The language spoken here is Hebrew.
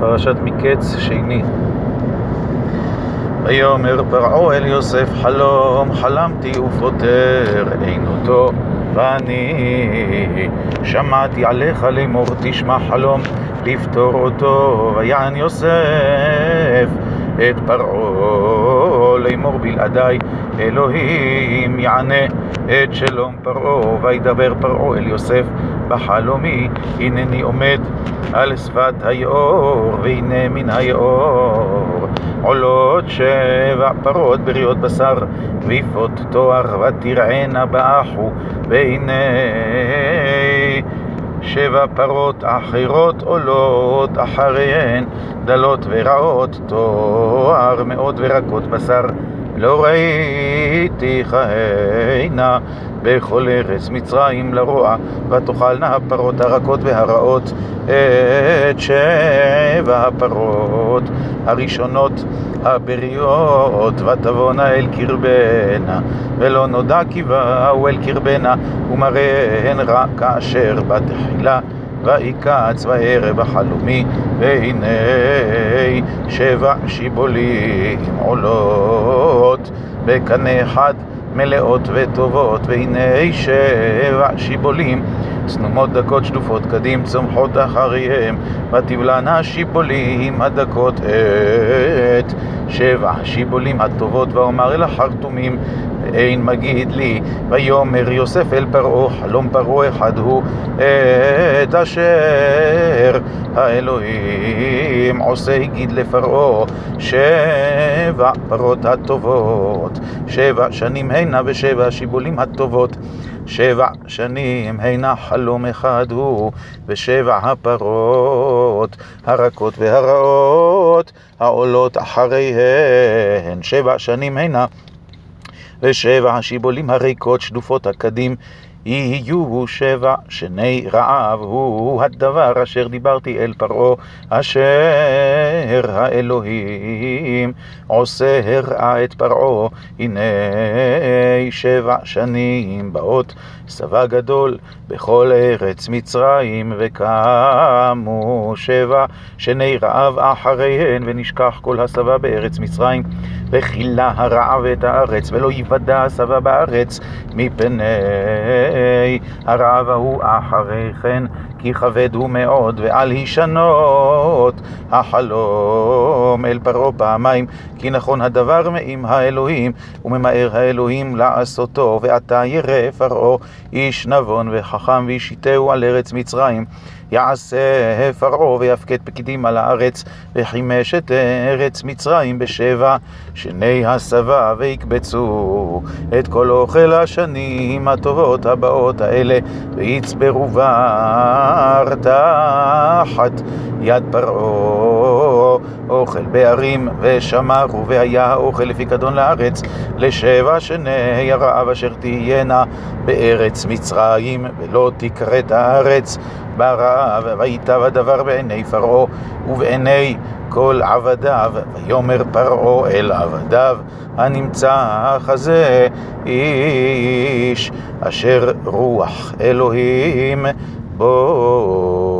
פרשת מקץ שני. ויאמר פרעה אל יוסף חלום חלמתי ופותר אין אותו ואני שמעתי עליך לאמור תשמע חלום לפתור אותו. ויען יוסף את פרעה לאמור בלעדיי אלוהים יענה את שלום פרעה. וידבר פרעה אל יוסף בחלומי הנני עומד על שפת היאור והנה מן היאור עולות שבע פרות בריאות בשר ויפות תואר ותרענה באחו והנה שבע פרות אחרות עולות אחריהן דלות ורעות תואר מאוד ורקות בשר לא ראיתי כהנה בכל ארץ מצרים לרוע ותאכלנה הפרות הרכות והרעות את שבע הפרות הראשונות הבריות ותבואנה אל קרבנה ולא נודע כי באו אל קרבנה ומראיהן רע כאשר בתחילה ויקץ בערב החלומי והנה שבע שיבולים עולות. בקנה אחד מלאות וטובות והנה שבע שיבולים. צנומות דקות שטופות קדים צומחות אחריהם ותבלענה שיבולים הדקות את שבע שיבולים הטובות ואומר אל החרטומים אין מגיד לי. ויאמר יוסף אל פרעה חלום פרעה אחד הוא את אשר האלוהים עושה הגיד לפרעה שבע פרות הטובות שבע שנים הנה ושבע שיבולים הטובות שבע שנים הנה חלום אחד הוא ושבע הפרות הרכות והרעות העולות אחריהן. שבע שנים הנה ושבע השיבולים הריקות שדופות הקדים יהיו שבע שני רעב, הוא הדבר אשר דיברתי אל פרעה, אשר האלוהים עושה הראה את פרעה, הנה שבע שנים באות שבע גדול בכל ארץ מצרים, וקמו שבע שני רעב אחריהן, ונשכח כל השבע בארץ מצרים, וכילה הרעב את הארץ, ולא יוודע השבע בארץ מפני הרעב ההוא אחרי כן, כי כבד הוא מאוד, ועל הישנות החלום אל פרעה פעמיים, כי נכון הדבר מעם האלוהים, וממהר האלוהים לעשותו, ועתה ירא פרעה איש נבון וחכם, וישיתהו על ארץ מצרים. יעשה פרעה ויפקד פקידים על הארץ, וחימש את ארץ מצרים בשבע שני הסבה, ויקבצו את כל אוכל השנים הטובות הבאות האלה, ויצברו בר תחת יד פרעה אוכל בערים ושמרו, והיה האוכל לפיקדון לארץ לשבע שני הרעב אשר תהיינה בארץ מצרים, ולא תכרת הארץ. ברעב, ויטב הדבר בעיני פרעה ובעיני כל עבדיו, ויאמר פרעה אל עבדיו, הנמצא הזה איש אשר רוח אלוהים Oh.